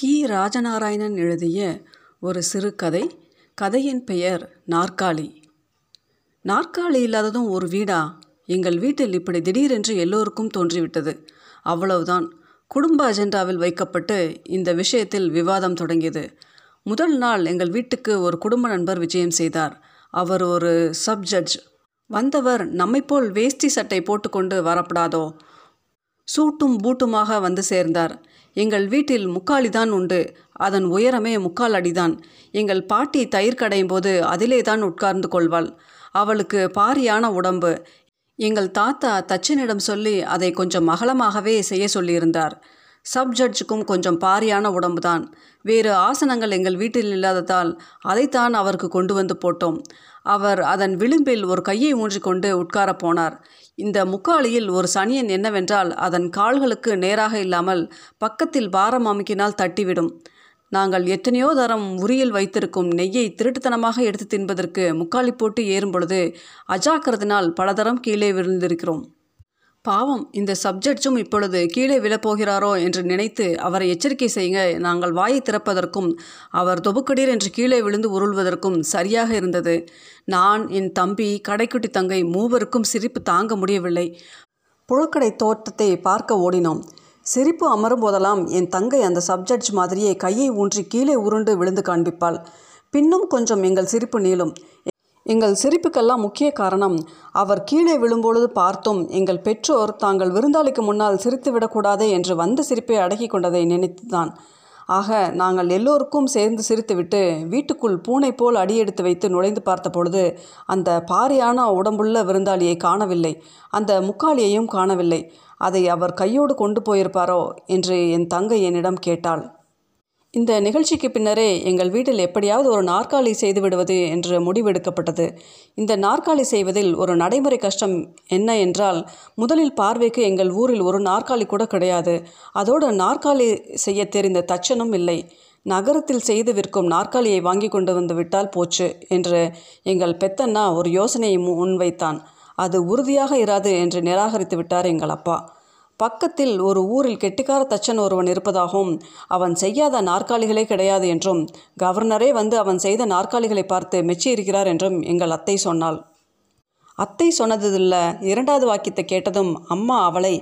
கி. ராஜநாராயணன் எழுதிய ஒரு சிறுகதை கதையின் பெயர் நாற்காலி. நாற்காலி இல்லாததும் ஒரு வீடா? எங்கள் வீட்டில் இப்படி திடீரென்று எல்லோருக்கும் தோன்றிவிட்டது. அவ்வளவுதான். குடும்ப அஜெண்டாவில் வைக்கப்பட்டு இந்த விஷயத்தில் விவாதம் தொடங்கியது. முதல் நாள் எங்கள் வீட்டுக்கு ஒரு குடும்ப நண்பர் விஜயம் செய்தார். அவர் ஒரு சப் ஜட்ஜ். வந்தவர் நம்மைப்போல் வேஷ்டி சட்டை போட்டுக்கொண்டு வரப்படாதோ? சூட்டும் பூட்டுமாக வந்து சேர்ந்தார். எங்கள் வீட்டில் முக்காலி தான் உண்டு. அதன் உயரமே முக்கால் அடிதான். எங்கள் பாட்டி தயிர் கடையும் போது அதிலே தான் உட்கார்ந்து கொள்வாள். அவளுக்கு பாரியான உடம்பு. எங்கள் தாத்தா தச்சனிடம் சொல்லி அதை கொஞ்சம் அகலமாகவே செய்ய சொல்லியிருந்தார். சப் ஜட்ஜுக்கும் கொஞ்சம் பாரியான உடம்புதான். வேறு ஆசனங்கள் எங்கள் வீட்டில் இல்லாததால் அதைத்தான் அவருக்கு கொண்டு வந்து போட்டோம். அவர் அதன் விளிம்பில் ஒரு கையை ஊன்றிக்கொண்டு உட்கார போனார். இந்த முக்காலியில் ஒரு சனியன் என்னவென்றால் அதன் கால்களுக்கு நேராக இல்லாமல் பக்கத்தில் பாரம் அமுக்கினால் தட்டிவிடும். நாங்கள் எத்தனையோ தரம் உரியில் வைத்திருக்கும் நெய்யை திருட்டுத்தனமாக எடுத்து தின்பதற்கு முக்காலி போட்டு ஏறும் பொழுது அஜாக்கிரதினால் பலதரம் கீழே விழுந்திருக்கிறோம். பாவம் இந்த சப்ஜெக்ட்ஸும் இப்பொழுது கீழே விழப்போகிறாரோ என்று நினைத்து அவரை எச்சரிக்கை செய்யுங்க நாங்கள் வாயை திறப்பதற்கும் அவர் தொபுக்கடீர் என்று கீழே விழுந்து உருள்வதற்கும் சரியாக இருந்தது. நான் என் தம்பி கடைக்குட்டி தங்கை மூவருக்கும் சிரிப்பு தாங்க முடியவில்லை. புழக்கடை தோட்டத்தை பார்க்க ஓடினோம். சிரிப்பு அமரும் போதெல்லாம் என் தங்கை அந்த சப்ஜெக்ட்ஸ் மாதிரியே கையை ஊன்றி கீழே உருண்டு விழுந்து காண்பிப்பாள். பின்னும் கொஞ்சம் எங்கள் சிரிப்பு நீளும். எங்கள் சிரிப்புக்கெல்லாம் முக்கிய காரணம் அவர் கீழே விழும்பொழுது பார்த்தும் எங்கள் பெற்றோர் தாங்கள் விருந்தாளிக்கு முன்னால் சிரித்துவிடக்கூடாதே என்று வந்த சிரிப்பை அடக்கி கொண்டதை நினைத்துதான். ஆக நாங்கள் எல்லோருக்கும் சேர்ந்து சிரித்துவிட்டு வீட்டுக்குள் பூனை போல் அடியெடுத்து வைத்து நுழைந்து பார்த்த பொழுது அந்த பாரியான உடம்புள்ள விருந்தாளியை காணவில்லை. அந்த முக்காளியையும் காணவில்லை. அதை அவர் கையோடு கொண்டு போயிருப்பாரோ என்று என் தங்கை என்னிடம் கேட்டாள். இந்த நிகழ்ச்சிக்கு பின்னரே எங்கள் வீட்டில் எப்படியாவது ஒரு நாற்காலி செய்து விடுவது என்று முடிவெடுக்கப்பட்டது. இந்த நாற்காலி செய்வதில் ஒரு நடைமுறை கஷ்டம் என்ன என்றால் முதலில் பார்வைக்கு எங்கள் ஊரில் ஒரு நாற்காலி கூட கிடையாது. அதோடு நாற்காலி செய்ய தெரிந்த தச்சனும் இல்லை. நகரத்தில் செய்து விற்கும் நாற்காலியை வாங்கி கொண்டு வந்து விட்டால் போச்சு என்று எங்கள் பெத்தண்ணா ஒரு யோசனையை முன்வைத்தான். அது உறுதியாக இராது என்று நிராகரித்து விட்டார் எங்கள் அப்பா. பக்கத்தில் ஒரு ஊரில் கெட்டிக்கார தச்சன் ஒருவன் இருப்பதாகவும் அவன் செய்யாத நாற்காலிகளே கிடையாது என்றும் கவர்னரே வந்து அவன் செய்த நாற்காலிகளை பார்த்து மெச்சியிருக்கிறார் என்றும் எங்கள் அத்தை சொன்னாள். அத்தை சொன்னதில்ல இரண்டாவது வாக்கியத்தை கேட்டதும் அம்மா அவளை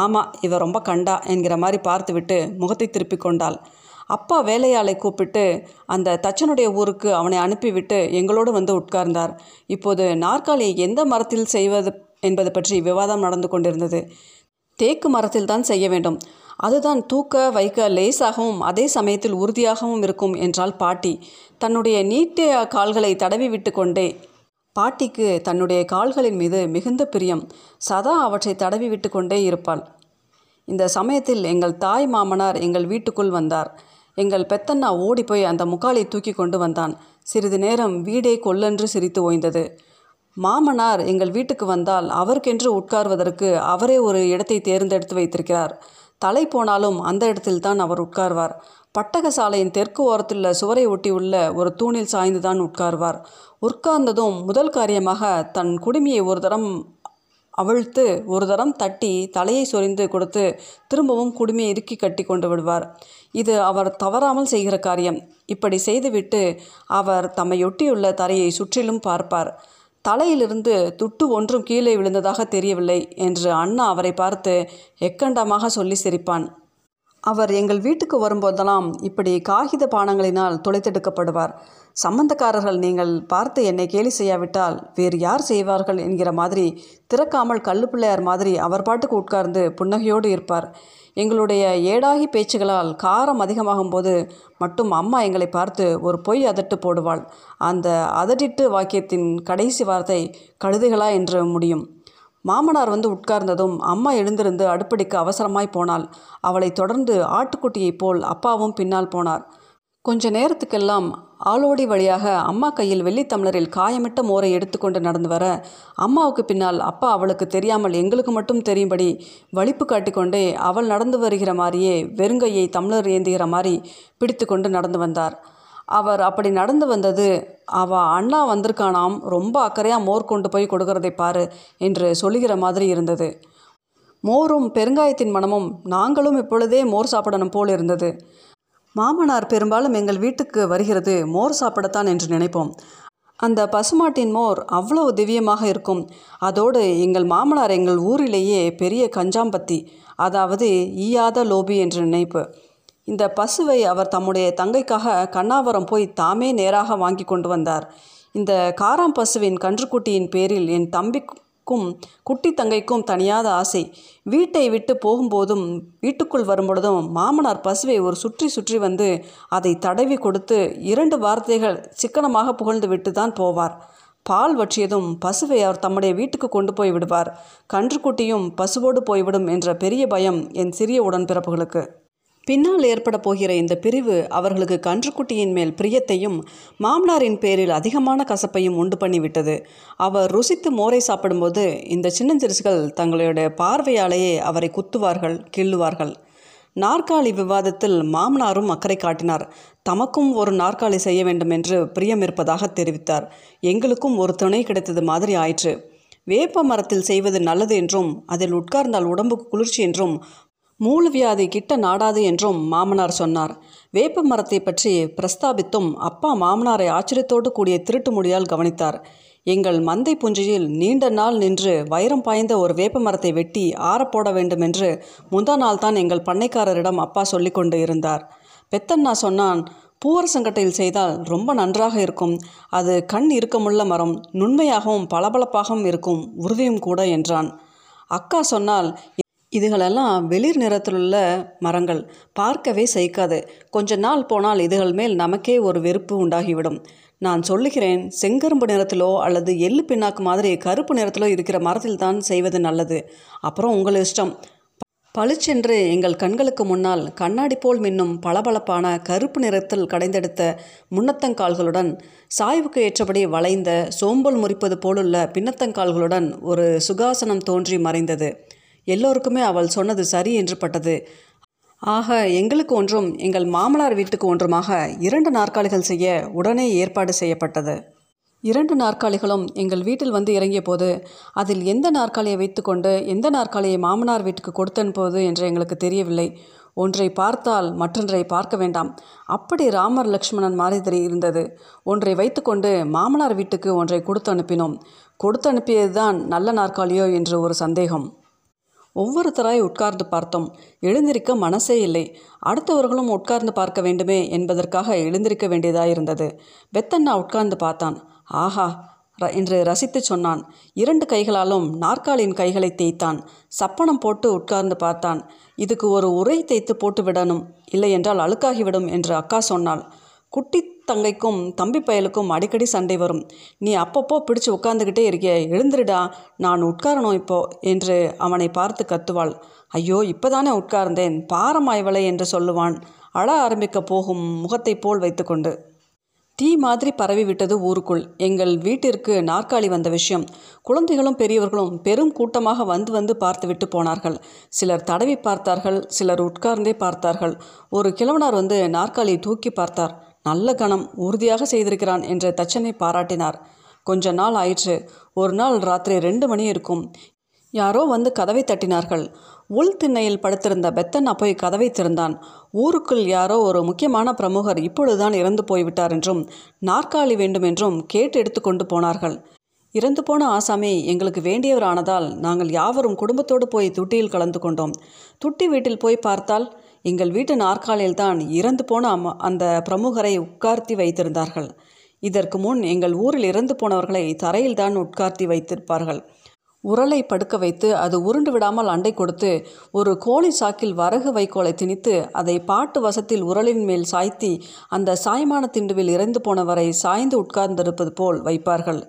ஆமா இவ ரொம்ப கண்டா என்கிற மாதிரி பார்த்துவிட்டு முகத்தை திருப்பிக் கொண்டாள். அப்பா வேலையாளை கூப்பிட்டு அந்த தச்சனுடைய ஊருக்கு அவனை அனுப்பிவிட்டு எங்களோடு வந்து உட்கார்ந்தார். இப்போது நாற்காலியை எந்த மரத்தில் செய்வது என்பது பற்றி விவாதம் நடந்து கொண்டிருந்தது. தேக்கு மரத்தில் தான் செய்ய வேண்டும். அதுதான் தூக்க வைக்க லேசாகவும் அதே சமயத்தில் உறுதியாகவும் இருக்கும் என்றால் பாட்டி. தன்னுடைய நீட்டிய கால்களை தடவி விட்டு கொண்டே. பாட்டிக்கு தன்னுடைய கால்களின் மீது மிகுந்த பிரியம். சதா அவற்றை தடவி விட்டு கொண்டே இருப்பாள். இந்த சமயத்தில் எங்கள் தாய் மாமனார் எங்கள் வீட்டுக்குள் வந்தார். எங்கள் பெத்தண்ணா ஓடிப்போய் அந்த முக்காலை தூக்கி கொண்டு வந்தான். சிறிது நேரம் வீடே கொல்லென்று சிரித்து ஓய்ந்தது. மாமனார் எங்கள் வீட்டுக்கு வந்தால் அவருக்கென்று உட்கார்வதற்கு அவரே ஒரு இடத்தை தேர்ந்தெடுத்து வைத்திருக்கிறார். தலை போனாலும் அந்த இடத்தில்தான் அவர் உட்கார்வார். பட்டக சாலையின் தெற்கு ஓரத்தில் சுவரை ஒட்டியுள்ள ஒரு தூணில் சாய்ந்துதான் உட்கார்வார். உட்கார்ந்ததும் முதல் காரியமாக தன் குடுமியை ஒரு தரம் அவிழ்த்து ஒரு தரம் தட்டி தலையை சொரிந்து கொடுத்து திரும்பவும் குடுமையை இறுக்கி கட்டி கொண்டு விடுவார். இது அவர் தவறாமல் செய்கிற காரியம். இப்படி செய்துவிட்டு அவர் தம்மையொட்டியுள்ள தரையை சுற்றிலும் பார்ப்பார். தலையிலிருந்து துட்டு ஒன்றும் கீழே விழுந்ததாக தெரியவில்லை என்று அண்ணா அவரை பார்த்து எக்கண்டமாக சொல்லி சிரிப்பான். அவர் எங்கள் வீட்டுக்கு வரும்போதெல்லாம் இப்படி காகித பானங்களினால் துளைத்தெடுக்கப்படுவார். சம்பந்தக்காரர்கள் நீங்கள் பார்த்து என்னை கேலி செய்யாவிட்டால் வேறு யார் செய்வார்கள் என்கிற மாதிரி திறக்காமல் கள்ளுப்பிள்ளையார் பிள்ளையார் மாதிரி அவர் பாட்டுக்கு உட்கார்ந்து புன்னகையோடு இருப்பார். எங்களுடைய ஏடாகி பேச்சுகளால் காரம் அதிகமாகும் போது மட்டும் அம்மா எங்களை பார்த்து ஒரு பொய் அதட்டு போடுவாள். அந்த அதட்டிட்டு வாக்கியத்தின் கடைசி வார்த்தை கழுதைகளா என்று முடியும். மாமனார் வந்து உட்கார்ந்ததும் அம்மா எழுந்திருந்து அடுப்படிக்கு அவசரமாய் போனாள். அவளை தொடர்ந்து ஆட்டுக்குட்டியைப் போல் அப்பாவும் பின்னால் போனார். கொஞ்ச நேரத்துக்கெல்லாம் ஆளோடி வழியாக அம்மா கையில் வெள்ளித்தமிழரில் காயமிட்ட மோரை எடுத்துக்கொண்டு நடந்து வர அம்மாவுக்கு பின்னால் அப்பா அவளுக்கு தெரியாமல் எங்களுக்கு மட்டும் தெரியும்படி வலிப்பு காட்டிக்கொண்டே அவள் நடந்து வருகிற மாதிரியே வெறுங்கையை தமிழர் ஏந்துகிற மாதிரி பிடித்து கொண்டு நடந்து வந்தார். அவர் அப்படி நடந்து வந்தது அவ அண்ணா வந்திருக்கானாம் ரொம்ப அக்கறையாக மோர் கொண்டு போய் கொடுக்கறதை பாரு என்று சொல்லுகிற மாதிரி இருந்தது. மோரும் பெருங்காயத்தின் மனமும் நாங்களும் இப்பொழுதே மோர் சாப்பிடணும் போல் இருந்தது. மாமனார் பெரும்பாலும் எங்கள் வீட்டுக்கு வருகிறது. மோர் சாப்பிடத்தான் என்று நினைப்போம். அந்த பசுமாட்டின் மோர் அவ்வளவு திவ்யமாக இருக்கும். அதோடு எங்கள் மாமனார் எங்கள் ஊரிலேயே பெரிய கஞ்சாம்பத்தி அதாவது ஈயாத லோபி என்று நினைப்பு. இந்த பசுவை அவர் தம்முடைய தங்கைக்காக கண்ணாவரம் போய் தாமே நேராக வாங்கி கொண்டு வந்தார். இந்த காராம் பசுவின் கன்றுக்குட்டியின் பேரில் என் தம்பி தங்கைக்கும் குட்டி தங்கைக்கும் தனியாத ஆசை. வீட்டை விட்டு போகும்போதும் வீட்டுக்குள் வரும்பொழுதும் மாமனார் பசுவை ஒரு சுற்றி சுற்றி வந்து அதை தடவி கொடுத்து இரண்டு வார்த்தைகள் சிக்கனமாக புகழ்ந்து விட்டு தான் போவார். பால் வற்றியதும் பசுவை அவர் தம்முடைய வீட்டுக்கு கொண்டு போய் விடுவார். கன்றுக்குட்டியும் பசுவோடு போய்விடும் என்ற பெரிய பயம் என் சிறிய உடன்பிறப்புகளுக்கு. பின்னால் ஏற்பட போகிற இந்த பிரிவு அவர்களுக்கு கன்றுக்குட்டியின் மேல் பிரியத்தையும் மாமனாரின் பேரில் அதிகமான கசப்பையும் உண்டு பண்ணிவிட்டது. அவர் ருசித்து மோரை சாப்பிடும்போது இந்த சின்னஞ்சிறுசுகள் தங்களுடைய பார்வையாலேயே அவரை குத்துவார்கள் கிள்ளுவார்கள். நாற்காலி விவாதத்தில் மாமனாரும் அக்கறை காட்டினார். தமக்கும் ஒரு நாற்காலி செய்ய வேண்டும் என்று பிரியம் இருப்பதாக தெரிவித்தார். எங்களுக்கும் ஒரு துணை கிடைத்தது மாதிரி ஆயிற்று. வேப்ப மரத்தில் செய்வது நல்லது என்றும் அதில் உட்கார்ந்தால் உடம்புக்கு குளிர்ச்சி என்றும் மூலவியாதி கிட்ட நாடாது என்றும் மாமனார் சொன்னார். வேப்ப மரத்தை பற்றி பிரஸ்தாபித்தும் அப்பா மாமனாரை ஆச்சரியத்தோடு கூடிய திருட்டு மொழியால் கவனித்தார். எங்கள் மந்தை புஞ்சியில் நீண்ட நாள் நின்று வைரம் பாய்ந்த ஒரு வேப்ப மரத்தை வெட்டி ஆறப்போட வேண்டும் என்று முந்தா நாள் தான் எங்கள் பண்ணைக்காரரிடம் அப்பா சொல்லிக் கொண்டு இருந்தார். பெத்தண்ணா சொன்னான் பூவரசங்கட்டையில் செய்தால் ரொம்ப நன்றாக இருக்கும். அது கண் இறுக்கமுள்ள மரம். நுண்மையாகவும் பளபளப்பாகவும் இருக்கும். உறுதியும் கூட என்றான். அக்கா சொன்னால் இதுகளெல்லாம் வெளிர் நிறத்தில் உள்ள மரங்கள். பார்க்கவே சகிக்காது கொஞ்ச நாள் போனால் இதுகள் மேல் நமக்கே ஒரு வெறுப்பு உண்டாகிவிடும். நான் சொல்லுகிறேன் செங்கரும்பு நிறத்திலோ அல்லது எள்ளு பின்னாக்கு மாதிரி கருப்பு நிறத்திலோ இருக்கிற மரத்தில் தான் செய்வது நல்லது. அப்புறம் உங்கள் இஷ்டம். பளிச்சென்று எங்கள் கண்களுக்கு முன்னால் கண்ணாடி போல் மின்னும் பளபளப்பான கருப்பு நிறத்தில் கடைந்தெடுத்த முன்னத்தங்கால்களுடன் சாய்வுக்கு ஏற்றபடி வளைந்த சோம்பல் முறிப்பது போலுள்ள பின்னத்தங்கால்களுடன் ஒரு சுகாசனம் தோன்றி மறைந்தது. எல்லோருக்குமே அவள் சொன்னது சரி என்று பட்டது. ஆக எங்களுக்கு ஒன்றும் எங்கள் மாமனார் வீட்டுக்கு ஒன்றுமாக இரண்டு நாற்காலிகள் செய்ய உடனே ஏற்பாடு செய்யப்பட்டது. இரண்டு நாற்காலிகளும் எங்கள் வீட்டில் வந்து இறங்கிய போது அதில் எந்த நாற்காலியை வைத்துக்கொண்டு எந்த நாற்காலியை மாமனார் வீட்டுக்கு கொடுத்து அனுப்புவது என்று எங்களுக்கு தெரியவில்லை. ஒன்றை பார்த்தால் மற்றொன்றை பார்க்க வேண்டாம். அப்படி ராமர் லக்ஷ்மணன் மாதிரி இருந்தது. ஒன்றை வைத்துக்கொண்டு மாமனார் வீட்டுக்கு ஒன்றை கொடுத்து அனுப்பினோம் கொடுத்து அனுப்பியதுதான் நல்ல நாற்காலியோ என்று ஒரு சந்தேகம். ஒவ்வொருத்தராய் உட்கார்ந்து பார்த்தோம். எழுந்திருக்க மனசே இல்லை. அடுத்தவர்களும் உட்கார்ந்து பார்க்க வேண்டுமே என்பதற்காக எழுந்திருக்க வேண்டியதாயிருந்தது. பெத்தண்ணா உட்கார்ந்து பார்த்தான். ஆஹா! ர என்று ரசித்து சொன்னான். இரண்டு கைகளாலும் நாற்காலியின் கைகளை தேய்த்தான். சப்பனம் போட்டு உட்கார்ந்து பார்த்தான். இதுக்கு ஒரு உரை தேய்த்து போட்டு விடணும் இல்லை என்றால் அழுக்காகிவிடும் என்று அக்கா சொன்னாள். குட்டி தங்கைக்கும் தம்பி பயலுக்கும் அடிக்கடி சண்டை வரும். நீ அப்பப்போ பிடிச்சு உட்காந்துக்கிட்டே இருக்கிய எழுந்துருடா நான் உட்காரணும் இப்போ என்று அவனை பார்த்து கத்துவாள். ஐயோ இப்போதானே உட்கார்ந்தேன் பாரமாய்வளை என்று சொல்லுவான். அழ ஆரம்பிக்க போகும் முகத்தை போல் வைத்துக்கொண்டு தீ மாதிரி பரவி விட்டது ஊருக்குள். எங்கள் வீட்டிற்கு நாற்காலி வந்த விஷயம். குழந்தைகளும் பெரியவர்களும் பெரும் கூட்டமாக வந்து வந்து பார்த்துவிட்டு போனார்கள். சிலர் தடவி பார்த்தார்கள் சிலர் உட்கார்ந்தே பார்த்தார்கள். ஒரு கிழவனார் வந்து நாற்காலியை தூக்கி பார்த்தார். நல்ல கணம் உறுதியாக செய்திருக்கிறான் என்று தச்சனை பாராட்டினார். கொஞ்ச நாள் ஆயிற்று. ஒரு நாள் ராத்திரி ரெண்டு மணி இருக்கும். யாரோ வந்து கதவை தட்டினார்கள். உள் திண்ணையில் படுத்திருந்த பெத்தன் அப்போய் கதவை திறந்தான். ஊருக்குள் யாரோ ஒரு முக்கியமான பிரமுகர் இப்பொழுதுதான் இறந்து போய்விட்டார் என்றும் நாற்காலி வேண்டும் என்றும் கேட்டு எடுத்துக்கொண்டு போனார்கள். இறந்து போன ஆசாமி எங்களுக்கு வேண்டியவர் ஆனதால் நாங்கள் யாவரும் குடும்பத்தோடு போய் துட்டியில் கலந்து கொண்டோம். துட்டி வீட்டில் போய் பார்த்தால் எங்கள் வீட்டு நாற்காலியில்தான் இறந்து போன அம்மா அந்த பிரமுகரை உட்கார்த்தி வைத்திருந்தார்கள். இதற்கு முன் எங்கள் ஊரில் இறந்து போனவர்களை தரையில் தான் உட்கார்த்தி வைத்திருப்பார்கள். உரலை படுக்க வைத்து அது உருண்டு விடாமல் அண்டை கொடுத்து ஒரு கோழி சாக்கில் வரகு வைக்கோலை திணித்து அதை பாட்டு வசத்தில் உரலின் மேல் சாய்த்தி அந்த சாய்மான திண்டுவில் இறந்து போனவரை சாய்ந்து உட்கார்ந்திருப்பது போல் வைப்பார்கள்.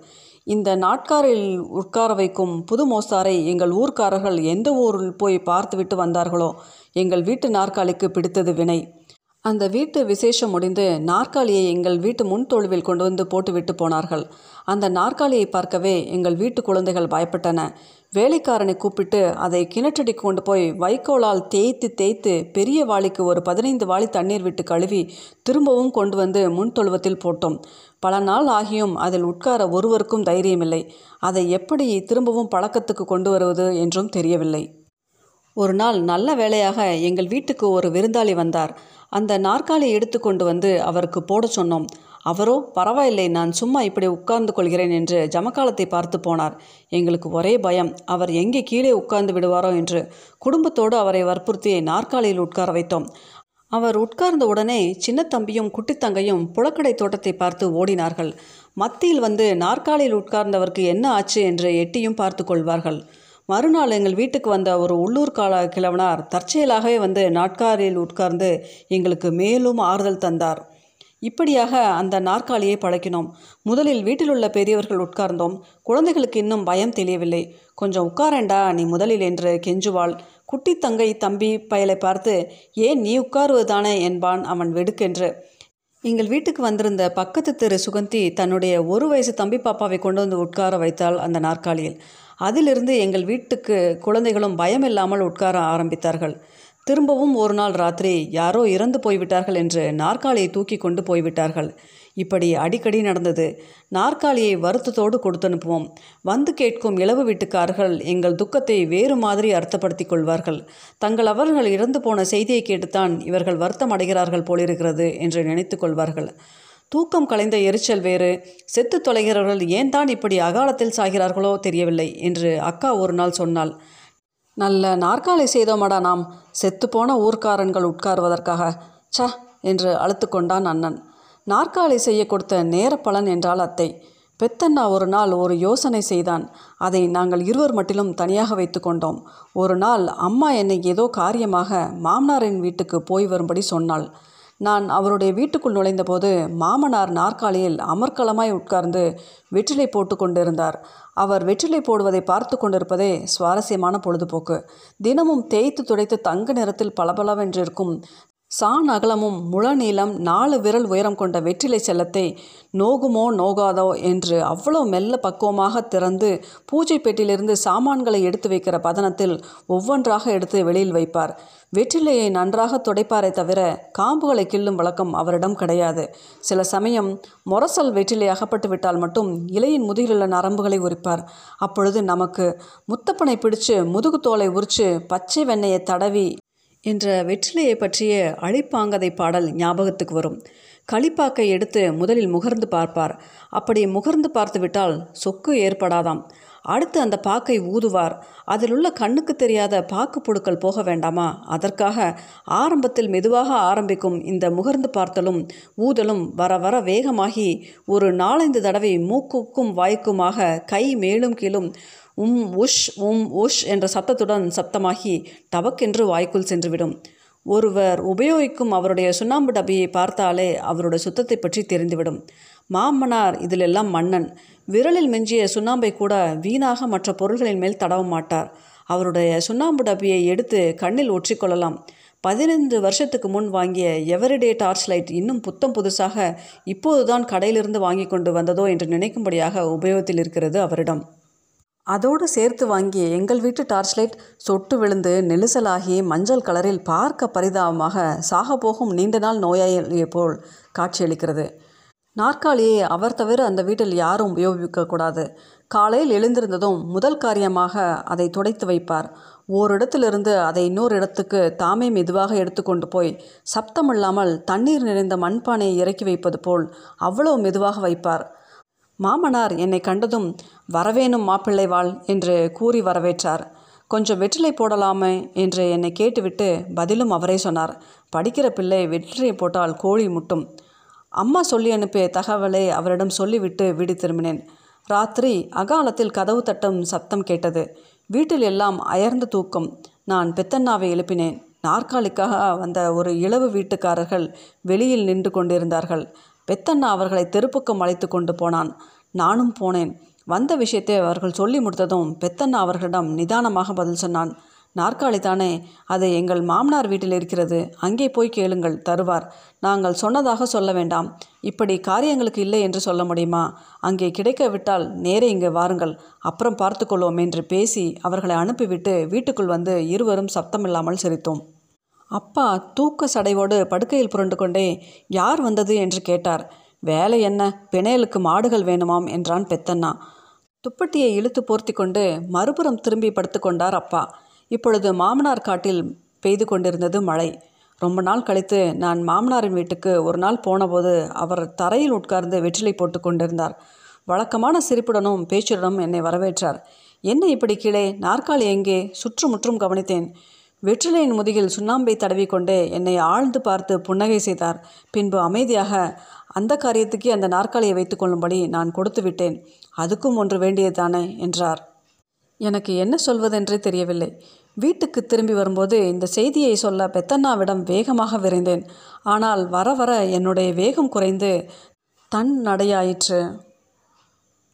இந்த நாட்காரில் உட்கார வைக்கும் புது மோஸ்தாரை எங்கள் ஊர்க்காரர்கள் எந்த ஊரில் போய் பார்த்துவிட்டு வந்தார்களோ எங்கள் வீட்டு நாற்காலிக்கு பிடித்தது வினை. அந்த வீட்டு விசேஷம் முடிந்து நாற்காலியை எங்கள் வீட்டு முன் தொழுவில் கொண்டு வந்து போட்டுவிட்டு போனார்கள். அந்த நாற்காலியை பார்க்கவே எங்கள் வீட்டு குழந்தைகள் பயப்பட்டன. வேலைக்காரனை கூப்பிட்டு அதை கிணற்றடி கொண்டு போய் வைக்கோலால் தேய்த்து தேய்த்து பெரிய வாளிக்கு ஒரு பதினைந்து வாளி தண்ணீர் விட்டு கழுவி திரும்பவும் கொண்டு வந்து முன் தொழுவத்தில் போட்டோம். பல நாள் ஆகியும் அதில் உட்கார ஒருவருக்கும் தைரியமில்லை. அதை எப்படி திரும்பவும் பழக்கத்துக்கு கொண்டு வருவது என்றும் தெரியவில்லை. ஒரு நாள் நல்ல வேளையாக எங்கள் வீட்டுக்கு ஒரு விருந்தாளி வந்தார். அந்த நாற்காலி எடுத்து கொண்டு வந்து அவருக்கு போட சொன்னோம். அவரோ பரவாயில்லை நான் சும்மா இப்படி உட்கார்ந்து கொள்கிறேன் என்று ஜமக்காலத்தை பார்த்து போனார். எங்களுக்கு ஒரே பயம். அவர் எங்கே கீழே உட்கார்ந்து விடுவாரோ என்று குடும்பத்தோடு அவரை வற்புறுத்தி நாற்காலியில் உட்கார வைத்தோம். அவர் உட்கார்ந்த உடனே சின்ன தம்பியும் குட்டித்தங்கையும் புழக்கடை தோட்டத்தை பார்த்து ஓடினார்கள். மத்தியில் வந்து நாற்காலியில் உட்கார்ந்தவருக்கு என்ன ஆச்சு என்று எட்டியும் பார்த்து கொள்வார்கள். மறுநாள் எங்கள் வீட்டுக்கு வந்த ஒரு உள்ளூர் கால கிழவனார் தற்செயலாகவே வந்து நாற்காலியில் உட்கார்ந்து எங்களுக்கு மேலும் ஆறுதல் தந்தார். இப்படியாக அந்த நாற்காலியை பழக்கினோம். முதலில் வீட்டில் உள்ள பெரியவர்கள் உட்கார்ந்தோம். குழந்தைகளுக்கு இன்னும் பயம் தெரியவில்லை கொஞ்சம் உட்காரேண்டா நீ முதலில் என்று கெஞ்சுவாள். குட்டி தங்கை தம்பி பயலை பார்த்து ஏன் நீ உட்காருவதானே என்பான் அவன் வெடுக்கென்று. எங்கள் வீட்டுக்கு வந்திருந்த பக்கத்து தெரு சுகந்தி தன்னுடைய ஒரு வயசு தம்பி பாப்பாவை கொண்டு வந்து உட்கார வைத்தாள் அந்த நாற்காலியில். அதிலிருந்து எங்கள் வீட்டுக்கு குழந்தைகளும் பயமில்லாமல் உட்கார ஆரம்பித்தார்கள். திரும்பவும் ஒரு நாள் ராத்திரி யாரோ இறந்து போய்விட்டார்கள் என்று நாற்காலியை தூக்கி கொண்டு போய்விட்டார்கள். இப்படி அடிக்கடி நடந்தது. நாற்காலியை வருத்தத்தோடு கொடுத்து அனுப்புவோம். வந்து கேட்கும் இளவு வீட்டுக்காரர்கள் எங்கள் துக்கத்தை வேறு மாதிரி அர்த்தப்படுத்திக் கொள்வார்கள். தங்கள் அவர்கள் இறந்து போன செய்தியை கேட்டுத்தான் இவர்கள் வருத்தம் அடைகிறார்கள் போலிருக்கிறது என்று நினைத்து கொள்வார்கள். தூக்கம் கலைந்த எரிச்சல் வேறு. செத்து தொலைகிறவர்கள் ஏன் தான் இப்படி அகாலத்தில் சாகிறார்களோ தெரியவில்லை என்று அக்கா ஒரு நாள் சொன்னாள். நல்ல நாற்காலி செய்தோமடா நாம். செத்துப்போன ஊர்க்காரன்கள் உட்காருவதற்காக. ச என்று அழுத்து கொண்டான் அண்ணன். நாற்காலி செய்ய கொடுத்த நேர பலன் என்றால் அத்தை. பெத்தண்ணா ஒரு நாள் ஒரு யோசனை செய்தான். அதை நாங்கள் இருவர் மட்டிலும் தனியாக வைத்து கொண்டோம். ஒரு நாள் அம்மா என்னை ஏதோ காரியமாக மாமனாரின் வீட்டுக்கு போய் வரும்படி சொன்னாள். நான் அவருடைய வீட்டுக்குள் நுழைந்தபோது மாமனார் நாற்காலியில் அமர்க்கலமாய் உட்கார்ந்து வெற்றிலை போட்டு கொண்டிருந்தார். அவர் வெற்றிலை போடுவதை பார்த்து கொண்டிருப்பதே சுவாரஸ்யமான பொழுதுபோக்கு. தினமும் தேய்த்து துடைத்து தங்க நிறத்தில் பளபளவென்றிருக்கும் சான் அகலமும் முழ நீளம் நாலு விரல் உயரம் கொண்ட வெற்றிலை செல்லத்தை நோகுமோ நோகாதோ என்று அவ்வளோ மெல்ல பக்குவமாக திறந்து பூஜை பெட்டியிலிருந்து சாமான்களை எடுத்து வைக்கிற பதனத்தில் ஒவ்வொன்றாக எடுத்து வெளியில் வைப்பார். வெற்றிலையை நன்றாக துடைப்பாரே தவிர காம்புகளை கிள்ளும் வழக்கம் அவரிடம் கிடையாது. சில சமயம் மொரசல் வெற்றிலை அகப்பட்டு விட்டால் மட்டும் இலையின் முதுகிலுள்ள நரம்புகளை உரிப்பார். அப்பொழுது நமக்கு முத்தப்பனை பிடிச்சு முதுகு தோலை உரிச்சு பச்சை வெண்ணெயை தடவி என்ற வெற்றிலையை பற்றிய அழிப்பாங்கதை பாடல் ஞாபகத்துக்கு வரும். களிப்பாக்கை எடுத்து முதலில் முகர்ந்து பார்ப்பார். அப்படி முகர்ந்து பார்த்துவிட்டால் சொக்கு ஏற்படாதாம். அடுத்து அந்த பாக்கை ஊதுவார். அதில் உள்ள கண்ணுக்கு தெரியாத பாக்கு புழுக்கள் போக வேண்டாமா? அதற்காக ஆரம்பத்தில் மெதுவாக ஆரம்பிக்கும் இந்த முகர்ந்து பார்த்தலும் ஊதலும் வர வர வேகமாகி ஒரு நாலஞ்சு தடவை மூக்குக்கும் வாய்க்குமாக கை மேலும் கீழும் உம் உஷ் உம் உஷ் என்ற சத்தத்துடன் சப்தமாகி டபக்கென்று வாய்க்குள் சென்றுவிடும். ஒருவர் உபயோகிக்கும் அவருடைய சுண்ணாம்பு டபியை பார்த்தாலே அவருடைய சுத்தத்தை பற்றி தெரிந்துவிடும். மாமனார் இதிலெல்லாம் மன்னன். விரலில் மிஞ்சிய சுண்ணாம்பை கூட வீணாக மற்ற பொருள்களின் மேல் தடவ மாட்டார். அவருடைய சுண்ணாம்பு டப்பியை எடுத்து கண்ணில் ஒற்றிக்கொள்ளலாம். பதினைந்து வருஷத்துக்கு முன் வாங்கிய எவரிடே டார்ச் லைட் இன்னும் புத்தம் புதுசாக இப்போதுதான் கடையிலிருந்து வாங்கி கொண்டு வந்ததோ என்று நினைக்கும்படியாக உபயோகத்தில் இருக்கிறது அவரிடம். அதோடு சேர்த்து வாங்கிய எங்கள் வீட்டு டார்ச் லைட் சொட்டு விழுந்து நெரிசலாகி மஞ்சள் கலரில் பார்க்க பரிதாபமாக சாக போகும் நீண்ட நாள் நோயாளியை போல் காட்சியளிக்கிறது. நாற்காலியை அவர் தவிர அந்த வீட்டில் யாரும் உபயோகிக்கக்கூடாது. காலையில் எழுந்திருந்ததும் முதல் காரியமாக அதை துடைத்து வைப்பார். ஓரிடத்திலிருந்து அதை இன்னொரு இடத்துக்கு தாமே மெதுவாக எடுத்துக்கொண்டு போய் சப்தமில்லாமல் தண்ணீர் நிறைந்த மண்பானையை இறக்கி வைப்பது போல் அவ்வளோ மெதுவாக வைப்பார். மாமனார் என்னை கண்டதும் வரவேணும் மாப்பிள்ளை வாழ் என்று கூறி வரவேற்றார். கொஞ்சம் வெற்றிலை போடலாமே என்று என்னை கேட்டுவிட்டு பதிலும் அவரே சொன்னார். படிக்கிற பிள்ளை வெற்றிலை போட்டால் கோழி முட்டும். அம்மா சொல்லி அனுப்பிய தகவலை அவரிடம் சொல்லிவிட்டு வீடு திரும்பினேன். ராத்திரி அகாலத்தில் கதவு தட்டும் சத்தம் கேட்டது. வீட்டில் எல்லாம் அயர்ந்த தூக்கம். நான் பெத்தண்ணாவை எழுப்பினேன். நாற்காலிக்காக வந்த ஒரு இளவு வீட்டுக்காரர்கள் வெளியில் நின்று கொண்டிருந்தார்கள். பெத்தண்ணா அவர்களை தெருப்புக்கம் அழைத்து கொண்டு போனான். நானும் போனேன். வந்த விஷயத்தை அவர்கள் சொல்லி முடித்ததும் பெத்தண்ணா அவர்களிடம் நிதானமாக பதில் சொன்னான். நாற்காலி தானே அது எங்கள் மாமனார் வீட்டில் இருக்கிறது. அங்கே போய் கேளுங்கள் தருவார். நாங்கள் சொன்னதாக சொல்ல வேண்டாம். இப்படி காரியங்களுக்கு இல்லை என்று சொல்ல முடியுமா? அங்கே கிடைக்கவிட்டால் நேரே இங்கே வாருங்கள். அப்புறம் பார்த்துக்கொள்வோம் என்று பேசி அவர்களை அனுப்பிவிட்டு வீட்டுக்குள் வந்து இருவரும் சப்தமில்லாமல் சிரித்தோம். அப்பா தூக்க சடையோடு படுக்கையில் புரண்டு கொண்டே யார் வந்தது? என்று கேட்டார். வேலை என்ன? பிணையலுக்கு மாடுகள் வேணுமாம் என்றான் பெத்தண்ணா. துப்பட்டியை இழுத்து போர்த்தி கொண்டு மறுபுறம் திரும்பி படுத்துக்கொண்டார் அப்பா. இப்பொழுது மாமனார் காட்டில் பெய்து கொண்டிருந்தது மழை. ரொம்ப நாள் கழித்து நான் மாமனாரின் வீட்டுக்கு ஒரு நாள் போனபோது அவர் தரையில் உட்கார்ந்து வெற்றிலை போட்டு கொண்டிருந்தார். வழக்கமான சிரிப்புடனும் பேச்சுடனும் என்னை வரவேற்றார். என்ன இப்படி கீழே? நாற்காலி எங்கே? சுற்றுமுற்றும் கவனித்தேன். வெற்றிலையின் முதுகில் சுண்ணாம்பை தடவிக்கொண்டு என்னை ஆழ்ந்து பார்த்து புன்னகை செய்தார். பின்பு அமைதியாக அந்த காரியத்துக்கே அந்த நாற்காலியை வைத்துக்கொள்ளும்படி நான் கொடுத்து விட்டேன். அதுக்கும் ஒன்று வேண்டியதுதானே? என்றார். எனக்கு என்ன சொல்வதென்றே தெரியவில்லை. வீட்டுக்கு திரும்பி வரும்போது இந்த செய்தியை சொல்ல பெத்தண்ணாவிடம் வேகமாக விரைந்தேன். ஆனால் வர வர என்னுடைய வேகம் குறைந்து தன் நடையாயிற்று.